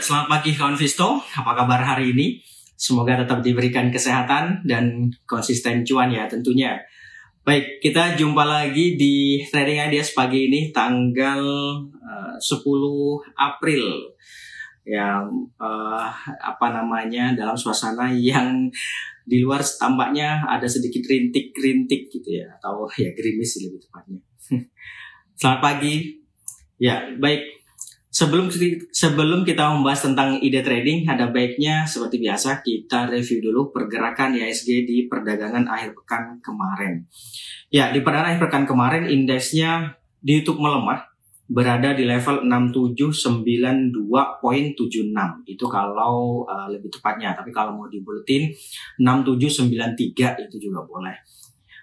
selamat pagi kawan Visto. Apa kabar hari ini? Semoga tetap diberikan kesehatan dan konsisten cuan ya tentunya. Baik, kita jumpa lagi di Trading Ideas pagi ini tanggal uh, 10 April. Ya, uh, apa namanya dalam suasana yang di luar tampaknya ada sedikit rintik-rintik gitu ya atau ya gerimis lebih tepatnya. Selamat pagi. Ya, baik Sebelum sebelum kita membahas tentang ide trading, ada baiknya seperti biasa kita review dulu pergerakan IHSG di perdagangan akhir pekan kemarin. Ya, di perdagangan akhir pekan kemarin indeksnya di YouTube melemah berada di level 6792.76 itu kalau uh, lebih tepatnya tapi kalau mau di bulletin 6793 itu juga boleh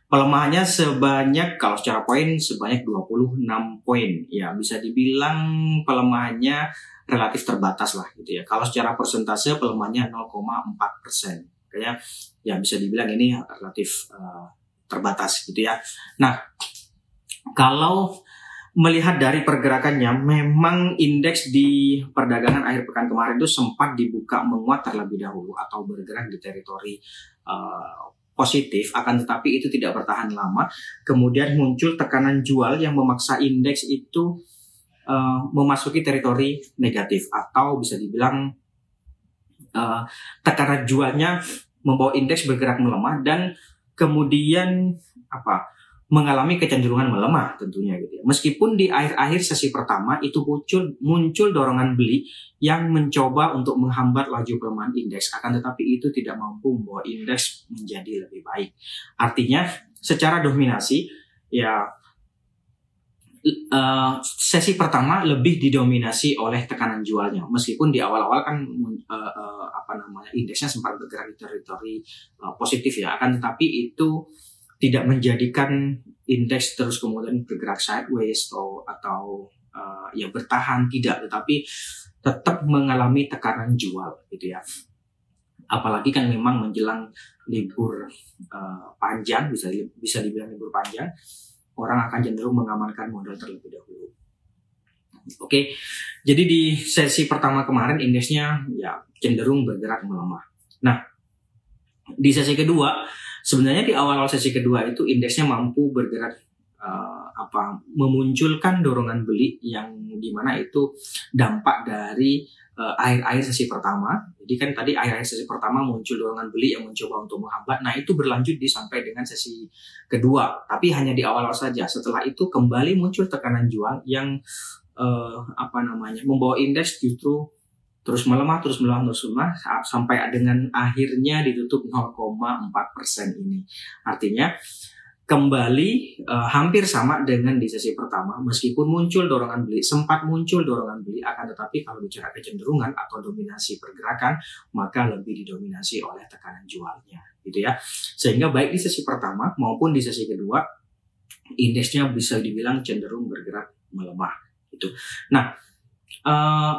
Pelemahannya sebanyak kalau secara poin sebanyak 26 poin. Ya, bisa dibilang pelemahannya relatif terbatas lah gitu ya. Kalau secara persentase pelemahannya 0,4 persen. Kayaknya ya bisa dibilang ini relatif uh, terbatas gitu ya. Nah, kalau melihat dari pergerakannya, memang indeks di perdagangan akhir pekan kemarin itu sempat dibuka menguat terlebih dahulu atau bergerak di teritori uh, positif, akan tetapi itu tidak bertahan lama. Kemudian muncul tekanan jual yang memaksa indeks itu uh, memasuki teritori negatif atau bisa dibilang uh, tekanan jualnya membawa indeks bergerak melemah dan kemudian apa mengalami kecenderungan melemah tentunya gitu ya. Meskipun di akhir-akhir sesi pertama itu muncul muncul dorongan beli yang mencoba untuk menghambat laju pelemahan indeks, akan tetapi itu tidak mampu membawa indeks menjadi lebih baik. Artinya secara dominasi ya uh, sesi pertama lebih didominasi oleh tekanan jualnya meskipun di awal-awal kan uh, uh, apa namanya indeksnya sempat bergerak di teritori positif ya akan tetapi itu tidak menjadikan indeks terus kemudian bergerak sideways atau atau uh, ya bertahan tidak. Tetapi tetap mengalami tekanan jual gitu ya. Apalagi kan memang menjelang libur uh, panjang bisa bisa dibilang libur panjang orang akan cenderung mengamankan modal terlebih dahulu. Oke, jadi di sesi pertama kemarin indeksnya ya cenderung bergerak melemah. Nah, di sesi kedua sebenarnya di awal-awal sesi kedua itu indeksnya mampu bergerak uh, apa memunculkan dorongan beli yang di mana itu dampak dari uh, akhir-akhir sesi pertama. Jadi kan tadi akhir-akhir sesi pertama muncul dorongan beli yang mencoba untuk menghambat. Nah itu berlanjut di sampai dengan sesi kedua, tapi hanya di awal-awal saja. Setelah itu kembali muncul tekanan jual yang uh, apa namanya membawa indeks justru terus melemah terus melemah terus melemah sampai dengan akhirnya ditutup 0,4 persen ini. Artinya kembali uh, hampir sama dengan di sesi pertama. Meskipun muncul dorongan beli sempat muncul dorongan beli akan tetapi kalau bicara kecenderungan atau dominasi pergerakan maka lebih didominasi oleh tekanan jualnya gitu ya. Sehingga baik di sesi pertama maupun di sesi kedua indeksnya bisa dibilang cenderung bergerak melemah itu nah uh,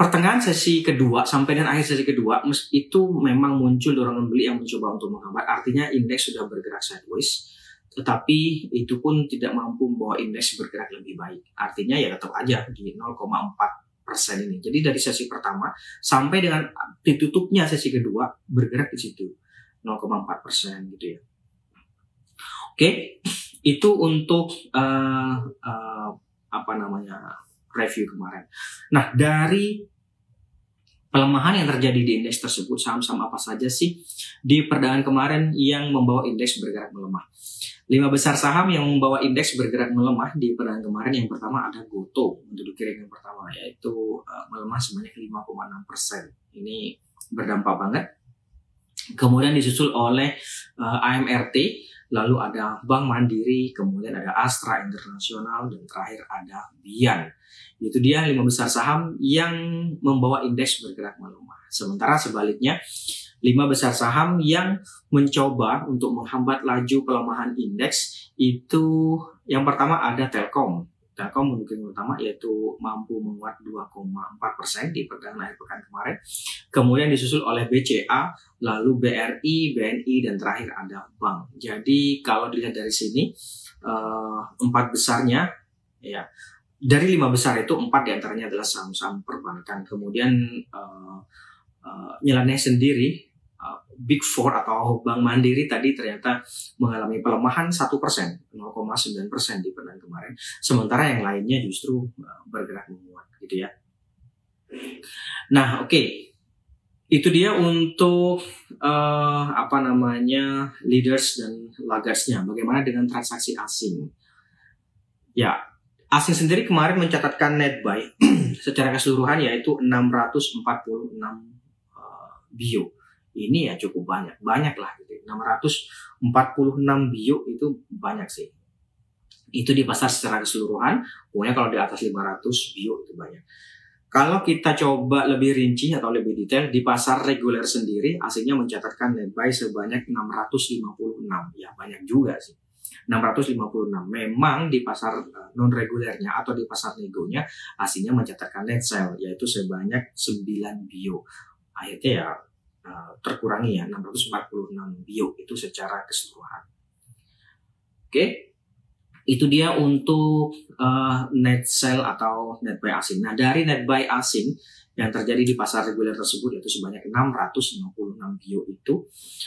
pertengahan sesi kedua sampai dengan akhir sesi kedua itu memang muncul dorongan beli yang mencoba untuk menghambat. Artinya indeks sudah bergerak sideways tetapi itu pun tidak mampu membawa indeks bergerak lebih baik. Artinya ya tetap aja di 0,4 persen ini. Jadi dari sesi pertama sampai dengan ditutupnya sesi kedua bergerak di situ 0,4 persen gitu ya. Oke itu untuk uh, uh, apa namanya review kemarin. Nah, dari pelemahan yang terjadi di indeks tersebut, saham-saham apa saja sih di perdagangan kemarin yang membawa indeks bergerak melemah? Lima besar saham yang membawa indeks bergerak melemah di perdagangan kemarin yang pertama ada Goto menduduki ranking pertama yaitu uh, melemah sebanyak 5,6 persen. Ini berdampak banget. Kemudian disusul oleh uh, AMRT, lalu ada Bank Mandiri, kemudian ada Astra Internasional dan terakhir ada Bian. Itu dia lima besar saham yang membawa indeks bergerak melemah. Sementara sebaliknya, lima besar saham yang mencoba untuk menghambat laju pelemahan indeks itu yang pertama ada Telkom. Telkom yang utama yaitu mampu menguat 2,4 persen di perdagangan akhir pekan kemarin. Kemudian disusul oleh BCA, lalu BRI, BNI, dan terakhir ada Bank. Jadi kalau dilihat dari sini, uh, empat besarnya ya dari lima besar itu empat di antaranya adalah saham-saham perbankan. Kemudian uh, sendiri Big Four atau Bank Mandiri tadi ternyata mengalami pelemahan satu persen, 0,9 persen di pekan kemarin. Sementara yang lainnya justru uh, bergerak menguat, gitu ya. Nah, oke, okay. itu dia untuk uh, apa namanya leaders dan lagarsnya. Bagaimana dengan transaksi asing? Ya, Asing sendiri kemarin mencatatkan net buy secara keseluruhan yaitu 646 uh, bio. Ini ya cukup banyak, banyak lah gitu. 646 bio itu banyak sih. Itu di pasar secara keseluruhan, pokoknya kalau di atas 500 bio itu banyak. Kalau kita coba lebih rinci atau lebih detail, di pasar reguler sendiri asingnya mencatatkan net buy sebanyak 656. Ya banyak juga sih. 656. Memang di pasar eh, non regulernya atau di pasar negonya aslinya mencatatkan net sale yaitu sebanyak 9 bio. Akhirnya ya eh, terkurangi ya 646 bio itu secara keseluruhan. Oke. Itu dia untuk uh, net sale atau net buy asing. Nah, dari net buy asing yang terjadi di pasar reguler tersebut yaitu sebanyak 656 bio itu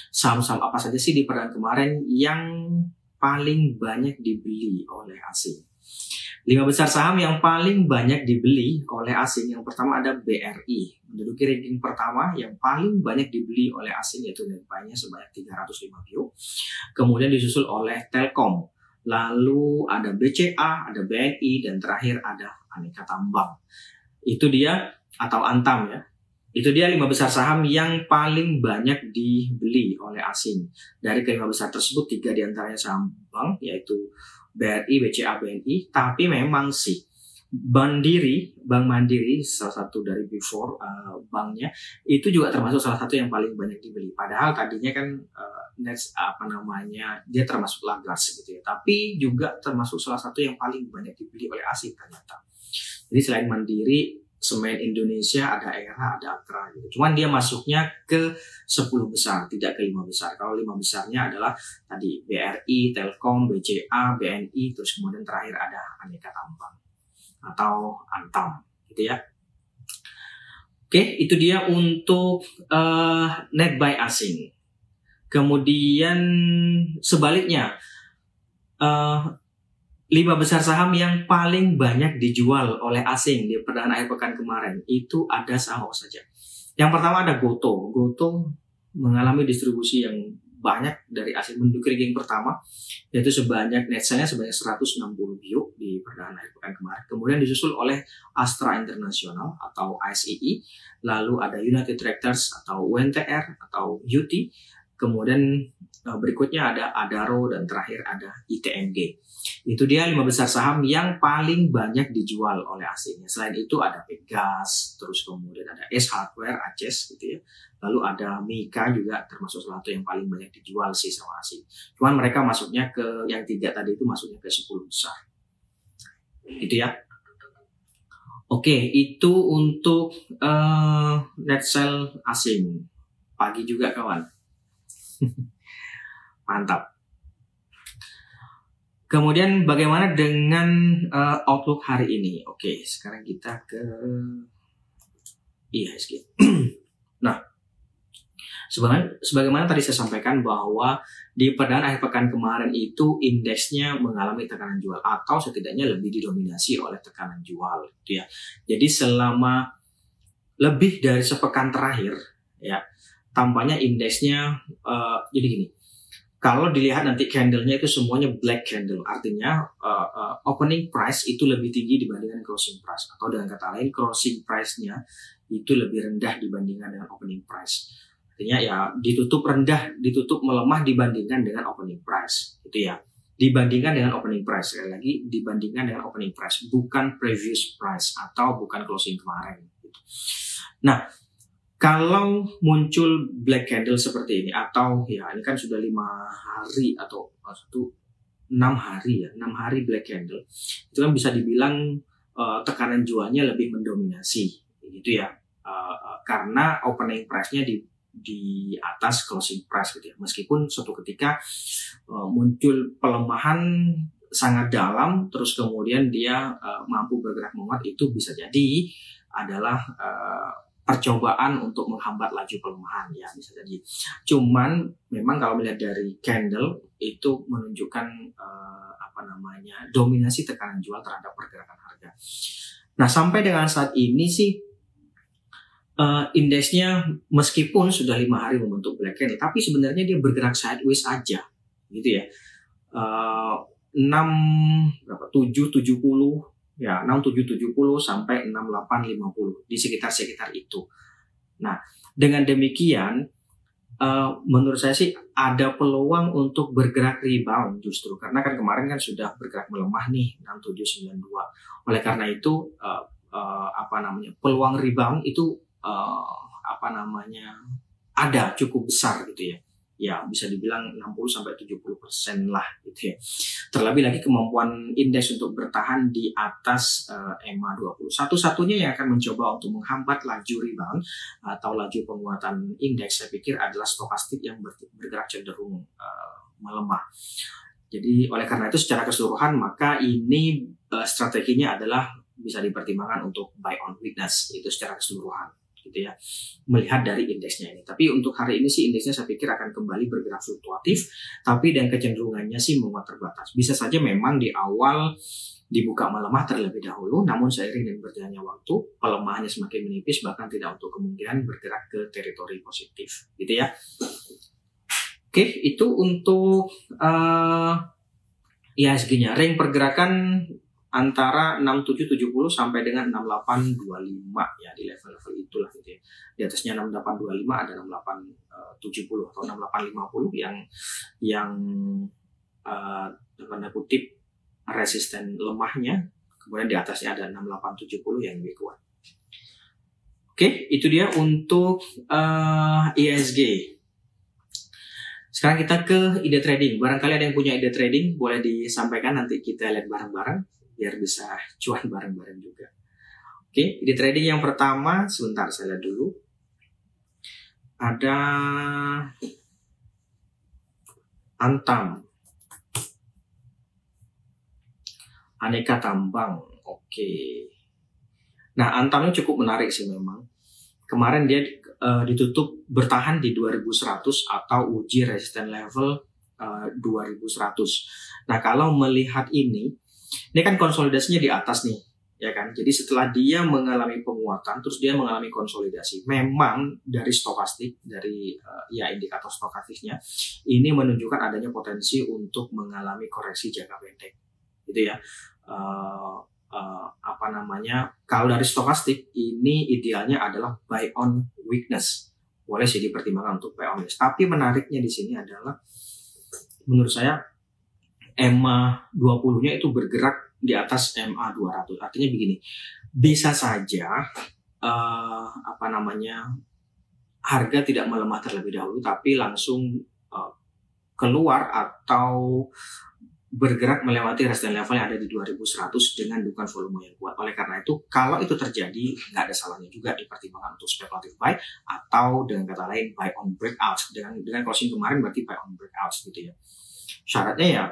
saham-saham apa saja sih di perdana kemarin yang paling banyak dibeli oleh asing. Lima besar saham yang paling banyak dibeli oleh asing. Yang pertama ada BRI, menduduki ranking pertama yang paling banyak dibeli oleh asing yaitu netbuy sebanyak 305 bio. Kemudian disusul oleh Telkom. Lalu ada BCA, ada BNI, dan terakhir ada Aneka Tambang. Itu dia atau Antam ya. Itu dia lima besar saham yang paling banyak dibeli oleh asing. Dari kelima besar tersebut, tiga di antaranya saham bank, yaitu BRI, BCA, BNI. Tapi memang sih, Mandiri, Bank Mandiri, salah satu dari before uh, banknya, itu juga termasuk salah satu yang paling banyak dibeli. Padahal tadinya kan uh, next apa namanya dia termasuk lagras gitu ya. Tapi juga termasuk salah satu yang paling banyak dibeli oleh asing ternyata. Jadi selain Mandiri, semen Indonesia ada era ada Akra gitu. Cuman dia masuknya ke 10 besar, tidak ke 5 besar. Kalau 5 besarnya adalah tadi BRI, Telkom, BCA, BNI, terus kemudian terakhir ada Aneka Tambang atau Antam gitu ya. Oke, itu dia untuk uh, net buy asing. Kemudian sebaliknya uh, lima besar saham yang paling banyak dijual oleh asing di perdana akhir pekan kemarin itu ada saham saja. Yang pertama ada Goto. Goto mengalami distribusi yang banyak dari asing menduduki ranking pertama yaitu sebanyak net sale-nya sebanyak 160 bio di perdana akhir pekan kemarin. Kemudian disusul oleh Astra International atau ASII, lalu ada United Tractors atau UNTR atau UT, kemudian eh, berikutnya ada Adaro dan terakhir ada ITMG. Itu dia lima besar saham yang paling banyak dijual oleh asingnya. Selain itu ada Pegas, terus kemudian ada S Hardware, Aces gitu ya. Lalu ada Mika juga termasuk salah satu yang paling banyak dijual sih sama asing. Cuman mereka masuknya ke yang tiga tadi itu masuknya ke 10 besar. Itu ya. Oke, itu untuk uh, net sell asing. Pagi juga kawan. Mantap. Kemudian bagaimana dengan uh, outlook hari ini? Oke, sekarang kita ke IHSG. nah, sebenarnya sebagaimana tadi saya sampaikan bahwa di perdana akhir pekan kemarin itu indeksnya mengalami tekanan jual atau setidaknya lebih didominasi oleh tekanan jual, gitu ya. Jadi selama lebih dari sepekan terakhir, ya, tampaknya indeksnya uh, jadi gini kalau dilihat nanti candlenya itu semuanya black candle, artinya uh, uh, opening price itu lebih tinggi dibandingkan closing price, atau dengan kata lain closing price-nya itu lebih rendah dibandingkan dengan opening price. Artinya ya ditutup rendah, ditutup melemah dibandingkan dengan opening price, itu ya. Dibandingkan dengan opening price, sekali lagi dibandingkan dengan opening price, bukan previous price atau bukan closing kemarin. Gitu. Nah, kalau muncul black candle seperti ini atau ya ini kan sudah lima hari atau satu enam hari ya enam hari black candle itu kan bisa dibilang uh, tekanan jualnya lebih mendominasi gitu ya. Uh, karena opening price-nya di di atas closing price gitu ya. Meskipun suatu ketika uh, muncul pelemahan sangat dalam terus kemudian dia uh, mampu bergerak menguat itu bisa jadi adalah uh, percobaan untuk menghambat laju pelemahan ya bisa jadi. Cuman memang kalau melihat dari candle itu menunjukkan uh, apa namanya dominasi tekanan jual terhadap pergerakan harga. Nah sampai dengan saat ini sih uh, indeksnya meskipun sudah lima hari membentuk black candle, tapi sebenarnya dia bergerak sideways aja, gitu ya. Uh, 6 berapa 7 70 ya 6770 sampai 6850 di sekitar sekitar itu. Nah, dengan demikian uh, menurut saya sih ada peluang untuk bergerak rebound justru karena kan kemarin kan sudah bergerak melemah nih 6792. Oleh karena itu uh, uh, apa namanya? peluang rebound itu uh, apa namanya? ada cukup besar gitu ya ya bisa dibilang 60 sampai 70 persen lah gitu ya. Terlebih lagi kemampuan indeks untuk bertahan di atas uh, EMA 20. Satu-satunya yang akan mencoba untuk menghambat laju rebound atau laju penguatan indeks saya pikir adalah stokastik yang bergerak cenderung uh, melemah. Jadi oleh karena itu secara keseluruhan maka ini uh, strateginya adalah bisa dipertimbangkan untuk buy on weakness itu secara keseluruhan gitu ya melihat dari indeksnya ini. Tapi untuk hari ini sih indeksnya saya pikir akan kembali bergerak fluktuatif, tapi dan kecenderungannya sih menguat terbatas. Bisa saja memang di awal dibuka melemah terlebih dahulu, namun seiring dengan berjalannya waktu, pelemahannya semakin menipis, bahkan tidak untuk kemungkinan bergerak ke teritori positif, gitu ya. Oke, itu untuk uh, eh, IHSG-nya. Ring pergerakan antara 6770 sampai dengan 6825 ya di level-level itulah gitu ya. Di atasnya 6825 ada 6870 atau 6850 yang yang uh, kutip resisten lemahnya. Kemudian di atasnya ada 6870 yang lebih kuat. Oke, itu dia untuk uh, eh, ISG. Sekarang kita ke ide trading. Barangkali ada yang punya ide trading, boleh disampaikan nanti kita lihat bareng-bareng biar bisa cuan bareng-bareng juga. Oke, di trading yang pertama, sebentar saya lihat dulu. Ada Antam. Aneka tambang. Oke. Nah, Antamnya cukup menarik sih memang. Kemarin dia uh, ditutup bertahan di 2100 atau uji resisten level uh, eh, 2100. Nah, kalau melihat ini ini kan konsolidasinya di atas nih, ya kan? Jadi setelah dia mengalami penguatan, terus dia mengalami konsolidasi. Memang dari stokastik, dari uh, ya indikator stokastiknya, ini menunjukkan adanya potensi untuk mengalami koreksi jangka pendek, gitu ya. Uh, uh, apa namanya? Kalau dari stokastik ini idealnya adalah buy on weakness. Boleh sih dipertimbangkan untuk buy on weakness. Tapi menariknya di sini adalah menurut saya EMA 20-nya itu bergerak di atas MA 200. Artinya begini, bisa saja uh, apa namanya harga tidak melemah terlebih dahulu, tapi langsung uh, keluar atau bergerak melewati resistance level yang ada di 2100 dengan dukungan volume yang kuat. Oleh karena itu, kalau itu terjadi, nggak ada salahnya juga dipertimbangkan untuk speculative buy atau dengan kata lain buy on breakout. Dengan dengan closing kemarin berarti buy on breakout gitu ya. Syaratnya ya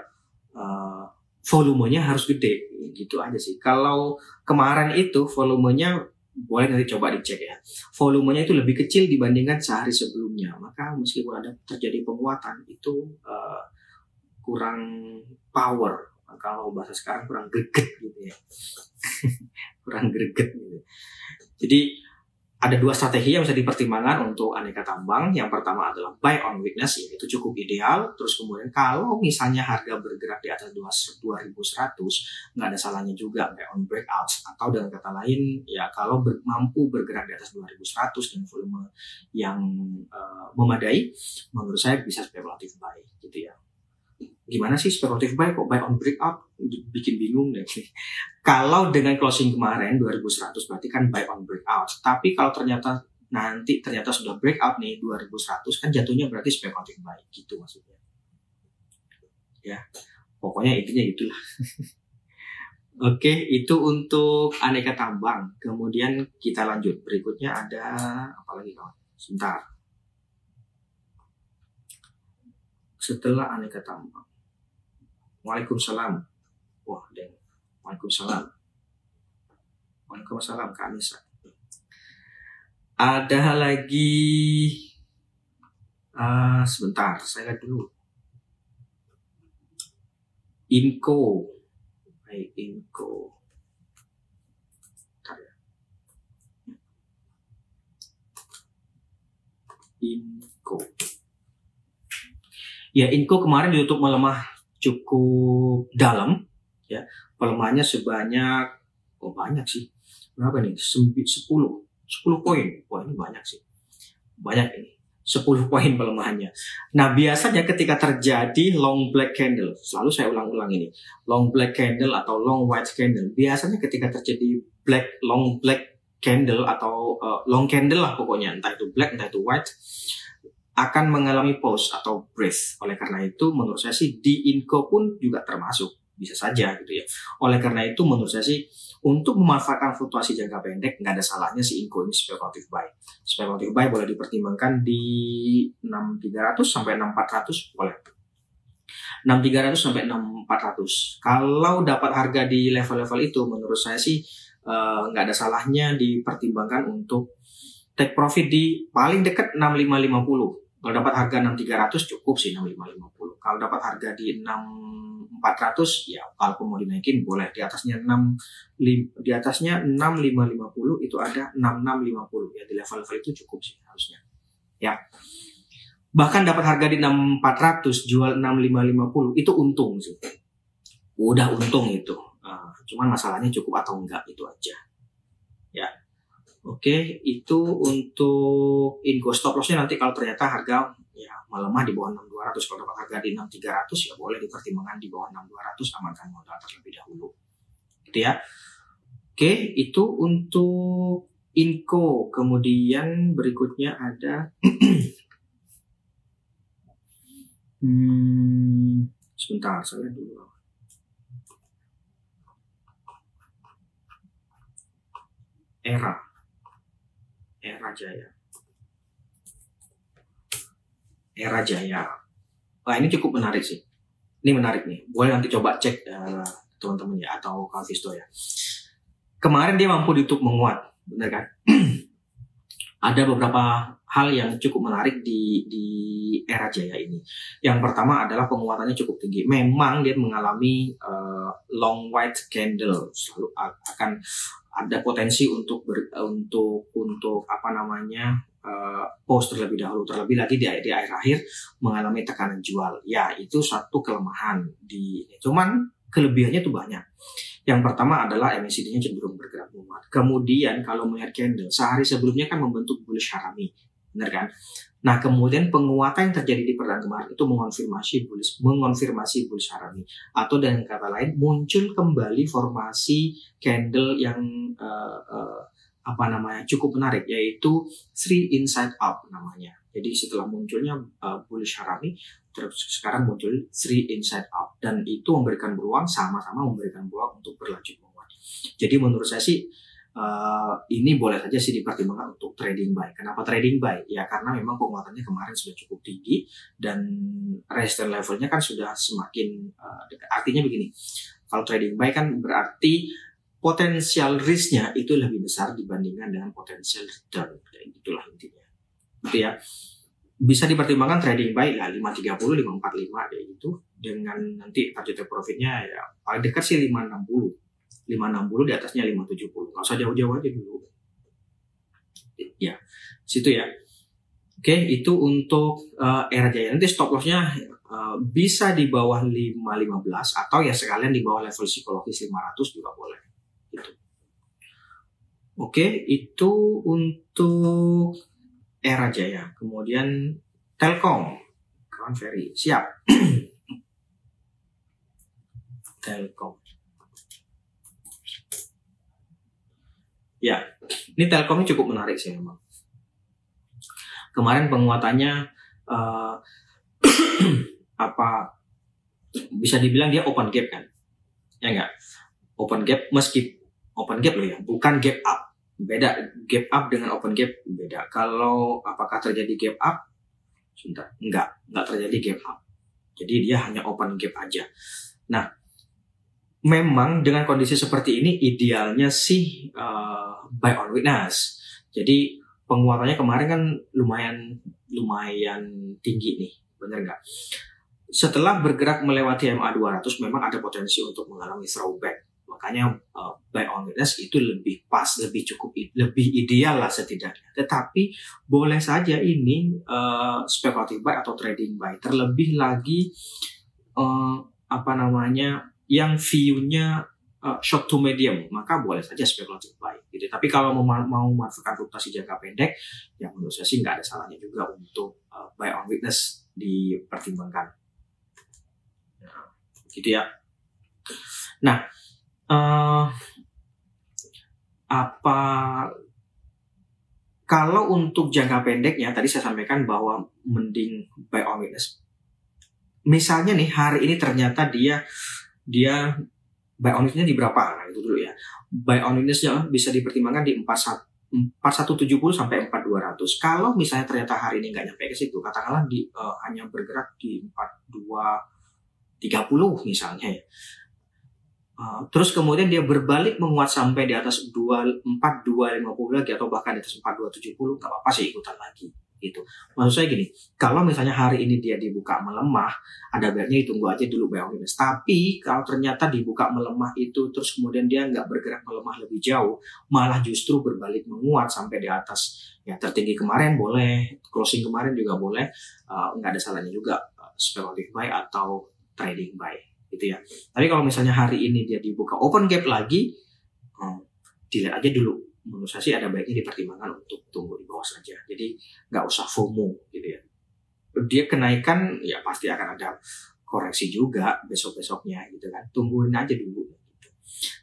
uh, volumenya harus gede gitu aja sih. Kalau kemarin itu volumenya boleh nanti coba dicek ya. Volumenya itu lebih kecil dibandingkan sehari sebelumnya. Maka meskipun ada terjadi penguatan itu uh, kurang power. Kalau bahasa sekarang kurang greget gitu ya. kurang greget gitu. Jadi ada dua strategi yang bisa dipertimbangkan untuk aneka tambang. Yang pertama adalah buy on weakness, yaitu cukup ideal. Terus kemudian kalau misalnya harga bergerak di atas 2100, nggak ada salahnya juga buy on breakout. Atau dengan kata lain, ya kalau ber, mampu bergerak di atas 2100 dengan volume yang uh, memadai, menurut saya bisa spekulatif buy gitu ya gimana sih spekulatif buy kok buy on breakout bikin bingung deh kalau dengan closing kemarin 2100 berarti kan buy on breakout tapi kalau ternyata nanti ternyata sudah breakout nih 2100 kan jatuhnya berarti spekulatif buy gitu maksudnya ya pokoknya intinya itulah Oke, itu untuk aneka tambang. Kemudian kita lanjut. Berikutnya ada apa lagi kawan? Sebentar. Setelah aneka tambang. Waalaikumsalam. Wah, dan Waalaikumsalam. Waalaikumsalam Kak Anissa. Ada lagi uh, sebentar, saya lihat dulu. Inko. Baik, Inko. Ya. Inko. Ya, Inko kemarin ditutup melemah cukup dalam ya. Pelemahannya sebanyak oh banyak sih? Berapa nih 10 10 poin. Wah ini banyak sih. Banyak ini. 10 poin pelemahannya. Nah biasanya ketika terjadi long black candle selalu saya ulang-ulang ini long black candle atau long white candle biasanya ketika terjadi black long black candle atau uh, long candle lah pokoknya entah itu black entah itu white akan mengalami pause atau breath. Oleh karena itu, menurut saya sih di Inco pun juga termasuk bisa saja gitu ya. Oleh karena itu menurut saya sih untuk memanfaatkan fluktuasi jangka pendek nggak ada salahnya si Inco ini speculative buy. Speculative buy boleh dipertimbangkan di 6300 sampai 6400 boleh. 6300 sampai 6400. Kalau dapat harga di level-level itu menurut saya sih eh, nggak uh, ada salahnya dipertimbangkan untuk take profit di paling dekat 6550 kalau dapat harga 6300 cukup sih 6550. Kalau dapat harga di 6400 ya kalau mau dinaikin boleh. Di atasnya 6 di atasnya 6550 itu ada 6650 ya di level-level itu cukup sih harusnya. Ya. Bahkan dapat harga di 6400 jual 6550 itu untung sih. Udah untung itu. Uh, cuman masalahnya cukup atau enggak itu aja. Ya. Oke, itu untuk info stop lossnya nanti kalau ternyata harga ya melemah di bawah 6200 kalau dapat harga di 6300 ya boleh dipertimbangkan di bawah 6200 amankan modal terlebih dahulu. Gitu ya. Oke, itu untuk Inco. Kemudian berikutnya ada hmm, sebentar saya dulu. Era era jaya. Era jaya. Wah ini cukup menarik sih. Ini menarik nih. Boleh nanti coba cek uh, teman-teman ya atau Kalvisto ya. Kemarin dia mampu ditutup menguat benar kan? Ada beberapa hal yang cukup menarik di di era jaya ini. Yang pertama adalah penguatannya cukup tinggi. Memang dia mengalami uh, long white candle, selalu akan ada potensi untuk ber, untuk untuk apa namanya uh, post terlebih dahulu. Terlebih lagi di, di akhir akhir mengalami tekanan jual. Ya itu satu kelemahan di cuman kelebihannya tuh banyak. Yang pertama adalah MACD-nya cenderung bergerak menguat kemudian kalau melihat candle sehari sebelumnya kan membentuk bullish harami. Benar kan Nah, kemudian penguatan yang terjadi di perdana kemarin itu mengonfirmasi bullish, mengonfirmasi bullish harami atau dengan kata lain muncul kembali formasi candle yang uh, uh, apa namanya cukup menarik yaitu three inside up namanya. Jadi setelah munculnya uh, bullish harami terus sekarang muncul three inside up dan itu memberikan peluang sama-sama memberikan peluang untuk berlanjut menguat. Jadi menurut saya sih uh, ini boleh saja sih dipertimbangkan untuk trading buy. Kenapa trading buy? Ya karena memang penguatannya kemarin sudah cukup tinggi dan resistance levelnya kan sudah semakin uh, dekat. Artinya begini, kalau trading buy kan berarti potensial risknya itu lebih besar dibandingkan dengan potensial return. Itulah intinya. Gitu ya. Bisa dipertimbangkan trading buy lah 530, 545 kayak gitu dengan nanti target profitnya ya paling dekat sih 560 560 di atasnya 570 nggak usah jauh-jauh aja dulu. Ya situ ya. Oke itu untuk uh, era jaya. Nanti stop lossnya uh, bisa di bawah 515 atau ya sekalian di bawah level psikologis 500 juga boleh. Gitu. Oke itu untuk era jaya. Kemudian telkom. Crown Ferry. Siap. Telkom Ya, ini Telkom ini cukup menarik sih memang. Kemarin penguatannya uh, apa bisa dibilang dia open gap kan? Ya enggak? Open gap meski open gap loh ya, bukan gap up. Beda gap up dengan open gap beda. Kalau apakah terjadi gap up? Sebentar, enggak, enggak terjadi gap up. Jadi dia hanya open gap aja. Nah, memang dengan kondisi seperti ini idealnya sih uh, buy on weakness. Jadi penguatannya kemarin kan lumayan lumayan tinggi nih, bener nggak? Setelah bergerak melewati MA 200 memang ada potensi untuk mengalami throwback. Makanya uh, buy on weakness itu lebih pas, lebih cukup, lebih ideal lah setidaknya. Tetapi boleh saja ini uh, speculative buy atau trading buy. Terlebih lagi uh, apa namanya yang view-nya uh, short to medium, maka boleh saja spekulatif buy. Gitu. Tapi kalau mau mau memanfaatkan fluktuasi jangka pendek, ya menurut saya sih nggak ada salahnya juga untuk uh, buy on weakness dipertimbangkan. Nah, gitu ya. Nah, uh, apa kalau untuk jangka pendeknya tadi saya sampaikan bahwa mending buy on weakness. Misalnya nih hari ini ternyata dia dia buy on di berapa? Nah, itu dulu ya. Buy on bisa dipertimbangkan di 4170 sampai 4200. Kalau misalnya ternyata hari ini nggak nyampe ke situ, katakanlah di uh, hanya bergerak di 4230 misalnya ya. Uh, terus kemudian dia berbalik menguat sampai di atas 2, 4250 lagi atau bahkan di atas 4270 nggak apa-apa sih ikutan lagi gitu. Maksud saya gini, kalau misalnya hari ini dia dibuka melemah, ada baiknya ditunggu aja dulu buy weakness. Tapi kalau ternyata dibuka melemah itu terus kemudian dia nggak bergerak melemah lebih jauh, malah justru berbalik menguat sampai di atas ya tertinggi kemarin boleh, closing kemarin juga boleh, uh, nggak ada salahnya juga uh, speculative buy atau trading buy gitu ya. Tapi kalau misalnya hari ini dia dibuka open gap lagi, hmm, dilihat aja dulu menurut saya sih ada baiknya dipertimbangkan untuk tunggu di bawah saja. Jadi nggak usah FOMO gitu ya. Dia kenaikan ya pasti akan ada koreksi juga besok-besoknya gitu kan. Tungguin aja dulu. Gitu.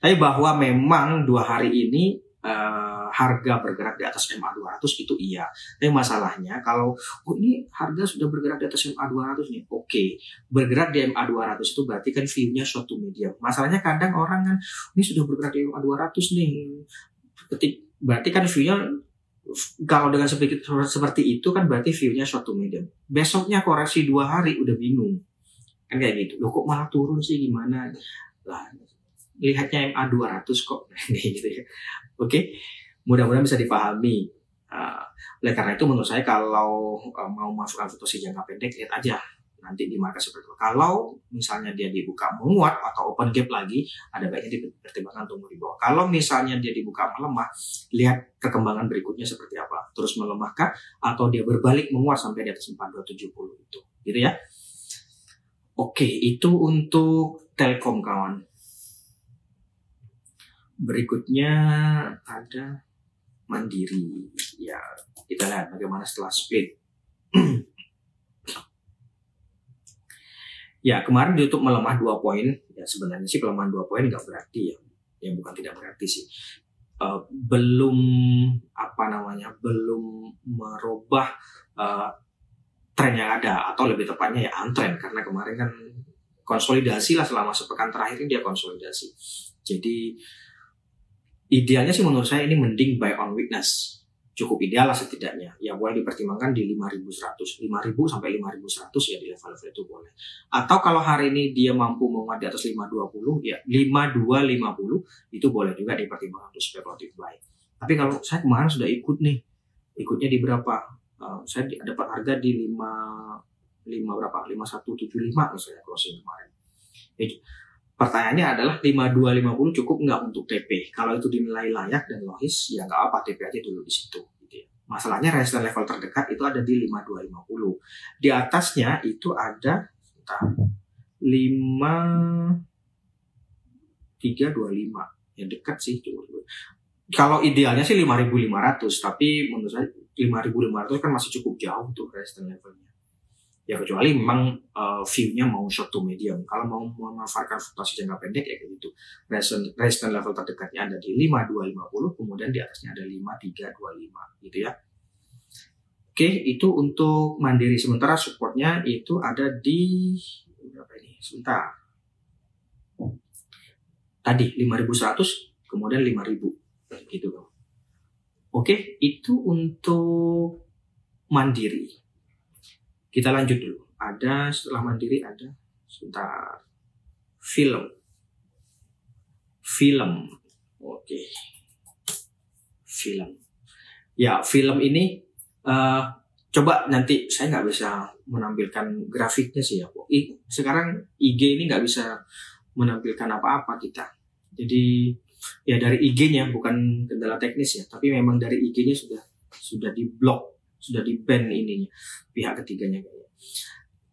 Tapi bahwa memang dua hari ini uh, harga bergerak di atas MA 200 itu iya. Tapi masalahnya kalau oh ini harga sudah bergerak di atas MA 200 nih, oke. Okay. Bergerak di MA 200 itu berarti kan view-nya to medium. Masalahnya kadang orang kan ini sudah bergerak di MA 200 nih ketik berarti kan view-nya kalau dengan seperti, seperti itu kan berarti view-nya to medium. Besoknya koreksi dua hari udah bingung. Kan kayak gitu. Loh kok malah turun sih gimana? Lah, lihatnya MA 200 kok. gitu ya. Oke. Mudah-mudahan bisa dipahami. Uh, oleh karena itu menurut saya kalau uh, mau masuk fluktuasi jangka pendek lihat aja nanti di market seperti itu. Kalau misalnya dia dibuka menguat atau open gap lagi, ada baiknya dipertimbangkan tunggu di bawah. Kalau misalnya dia dibuka melemah, lihat perkembangan berikutnya seperti apa. Terus melemahkah atau dia berbalik menguat sampai di atas 4270 itu. Gitu ya. Oke, itu untuk Telkom kawan. Berikutnya ada Mandiri. Ya, kita lihat bagaimana setelah split. Ya kemarin ditutup melemah dua poin. Ya sebenarnya sih pelemahan dua poin nggak berarti ya. Ya bukan tidak berarti sih. Uh, belum apa namanya belum merubah uh, tren yang ada atau lebih tepatnya ya antren karena kemarin kan konsolidasi lah selama sepekan terakhir ini dia konsolidasi. Jadi idealnya sih menurut saya ini mending buy on weakness cukup ideal lah setidaknya. Ya boleh dipertimbangkan di 5100, 5000 sampai 5100 ya di level-level itu boleh. Atau kalau hari ini dia mampu menguat di atas 520 ya 5250 itu boleh juga dipertimbangkan untuk speculative buy. Tapi kalau saya kemarin sudah ikut nih, ikutnya di berapa? Uh, saya dapat harga di 5 5 berapa? 5175 misalnya closing kemarin. Ya, pertanyaannya adalah 5250 cukup nggak untuk TP? Kalau itu dinilai layak dan logis, ya nggak apa TP aja dulu di situ. Gitu ya. Masalahnya resistance level terdekat itu ada di 5250. Di atasnya itu ada entah, 5325 yang dekat sih cukup. Kalau idealnya sih 5500, tapi menurut saya 5500 kan masih cukup jauh tuh resistance levelnya ya kecuali memang uh, view-nya mau short to medium. Kalau mau memanfaatkan fluktuasi jangka pendek ya kayak gitu. Resistance level terdekatnya ada di 5250, kemudian di atasnya ada 5325 gitu ya. Oke, itu untuk mandiri. Sementara supportnya itu ada di berapa ini? Sebentar. Tadi 5100, kemudian 5000 gitu Oke, itu untuk mandiri. Kita lanjut dulu. Ada setelah mandiri ada sebentar film. film. Oke. Film. Ya, film ini uh, coba nanti saya nggak bisa menampilkan grafiknya sih ya. Sekarang IG ini nggak bisa menampilkan apa-apa kita. Jadi ya dari IG-nya bukan kendala teknis ya, tapi memang dari IG-nya sudah sudah di blok, sudah di ban ininya pihak ketiganya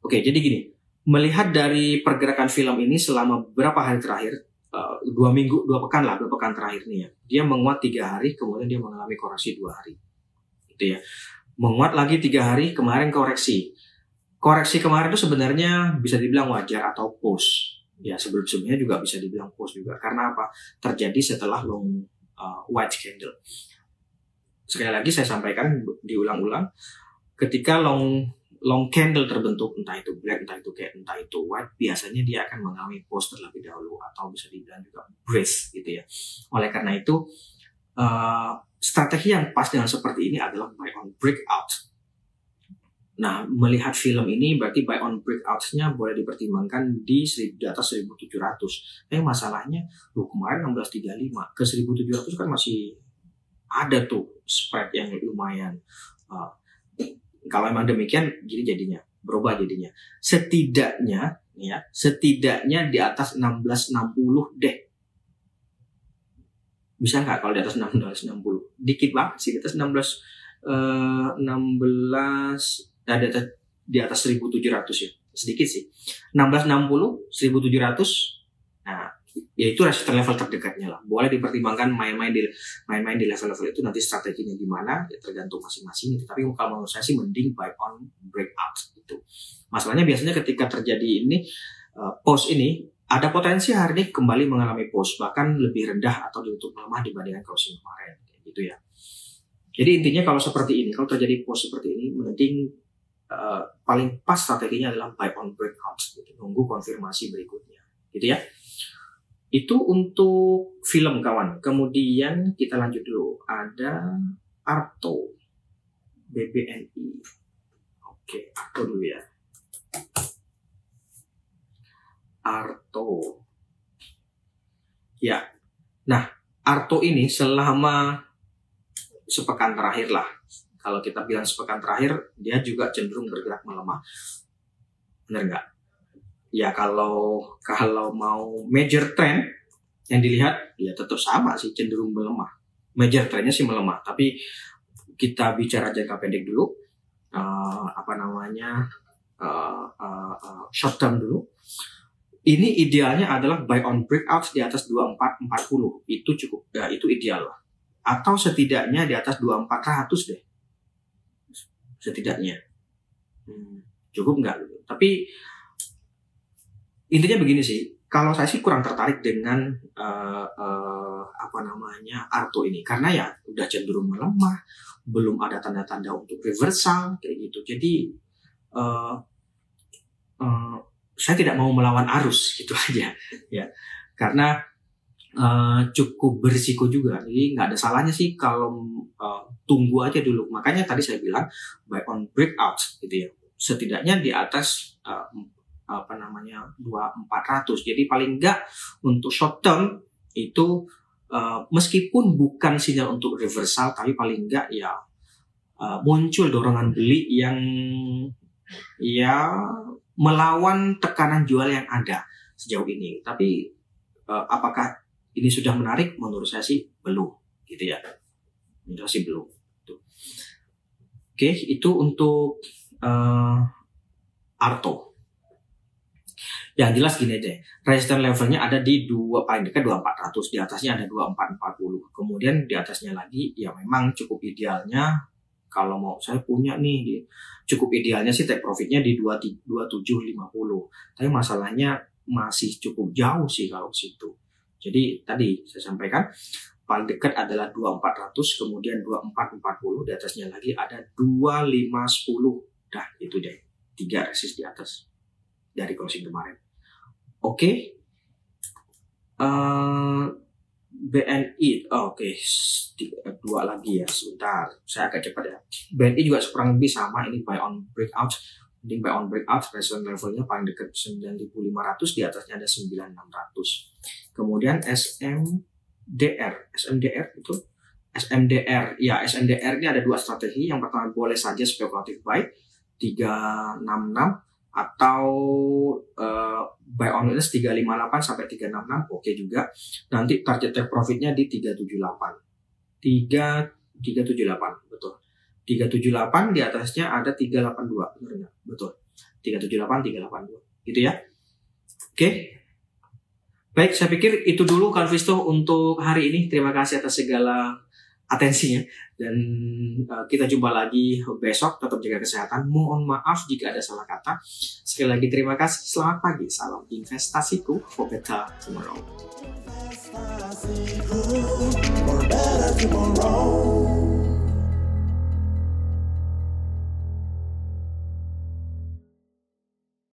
Oke, jadi gini, melihat dari pergerakan film ini selama beberapa hari terakhir, uh, dua minggu, dua pekan lah, dua pekan terakhir nih ya, dia menguat tiga hari, kemudian dia mengalami koreksi dua hari, gitu ya. Menguat lagi tiga hari, kemarin koreksi. Koreksi kemarin itu sebenarnya bisa dibilang wajar atau post. Ya sebelum-sebelumnya juga bisa dibilang post juga. Karena apa? Terjadi setelah long uh, white candle. Sekali lagi saya sampaikan diulang-ulang, ketika long long candle terbentuk entah itu black entah itu kayak entah itu white biasanya dia akan mengalami post terlebih dahulu atau bisa dibilang juga brace gitu ya oleh karena itu uh, strategi yang pas dengan seperti ini adalah buy on breakout Nah, melihat film ini berarti buy on breakout-nya boleh dipertimbangkan di, di atas 1700. Tapi masalahnya, lu kemarin 1635 ke 1700 kan masih ada tuh spread yang lumayan. Uh, kalau memang demikian jadi jadinya berubah jadinya. Setidaknya ya setidaknya di atas 1660 deh. Bisa nggak kalau di atas 1660 dikit banget sih di atas 16 eh, 16 nah, di atas di atas 1700 ya. Sedikit sih. 1660 1700 nah ya itu resisten level terdekatnya lah. Boleh dipertimbangkan main-main di main-main di level-level itu nanti strateginya gimana ya tergantung masing-masing gitu. Tapi kalau menurut saya sih mending buy on breakout itu. Masalahnya biasanya ketika terjadi ini uh, post ini ada potensi hari ini kembali mengalami post bahkan lebih rendah atau ditutup melemah dibandingkan closing kemarin gitu ya. Jadi intinya kalau seperti ini, kalau terjadi post seperti ini, mending uh, paling pas strateginya adalah buy on breakout, gitu. nunggu konfirmasi berikutnya, gitu ya. Itu untuk film kawan. Kemudian kita lanjut dulu. Ada Arto BBNI. Oke, Arto dulu ya. Arto. Ya. Nah, Arto ini selama sepekan terakhir lah. Kalau kita bilang sepekan terakhir, dia juga cenderung bergerak melemah. Benar nggak? Ya kalau kalau mau major trend yang dilihat ya tetap sama sih cenderung melemah. Major trendnya sih melemah, tapi kita bicara jangka pendek dulu, uh, apa namanya uh, uh, uh, short term dulu. Ini idealnya adalah buy on breakout di atas 2440 itu cukup ya itu ideal lah. Atau setidaknya di atas 2400 deh. Setidaknya. Hmm, cukup nggak gitu. Tapi intinya begini sih kalau saya sih kurang tertarik dengan uh, uh, apa namanya Arto ini. Karena ya udah cenderung melemah belum ada tanda-tanda untuk reversal kayak gitu. Jadi uh, uh, saya tidak mau melawan arus gitu aja. Ya karena uh, cukup berisiko juga. Jadi nggak ada salahnya sih kalau uh, tunggu aja dulu. Makanya tadi saya bilang buy on breakout gitu ya. Setidaknya di atas apa namanya dua empat ratus. Jadi paling enggak untuk short term itu uh, meskipun bukan sinyal untuk reversal tapi paling enggak ya uh, muncul dorongan beli yang ya melawan tekanan jual yang ada sejauh ini. Tapi uh, apakah ini sudah menarik? Menurut saya sih belum gitu ya. Menurut sih belum Tuh. oke itu untuk uh, Arto yang jelas gini deh, resistance levelnya ada di dua paling dekat 2400, di atasnya ada 2440. Kemudian di atasnya lagi ya memang cukup idealnya kalau mau saya punya nih cukup idealnya sih take profitnya di 2750. Tapi masalahnya masih cukup jauh sih kalau situ. Jadi tadi saya sampaikan paling dekat adalah 2400 kemudian 2440 di atasnya lagi ada 2510 dah itu deh tiga resist di atas dari closing kemarin Oke. Okay. Uh, eh, BNI, oh, oke, okay. dua lagi ya, sebentar. Saya agak cepat ya. BNI juga kurang lebih sama, ini buy on breakout mending buy on breakout resistance levelnya paling dekat 9500 di atasnya ada 9600 kemudian SMDR SMDR itu SMDR ya SMDR ini ada dua strategi yang pertama boleh saja spekulatif buy 366 atau uh, buy on minus 358 sampai 366 oke okay juga nanti target take profitnya di 378 3 378 betul 378 di atasnya ada 382 benar? Betul. 378 382 gitu ya. Oke. Baik, saya pikir itu dulu Kalvisto untuk hari ini. Terima kasih atas segala atensinya. Dan uh, kita jumpa lagi besok tetap jaga kesehatan. Mohon maaf jika ada salah kata. Sekali lagi terima kasih. Selamat pagi. Salam investasiku for better tomorrow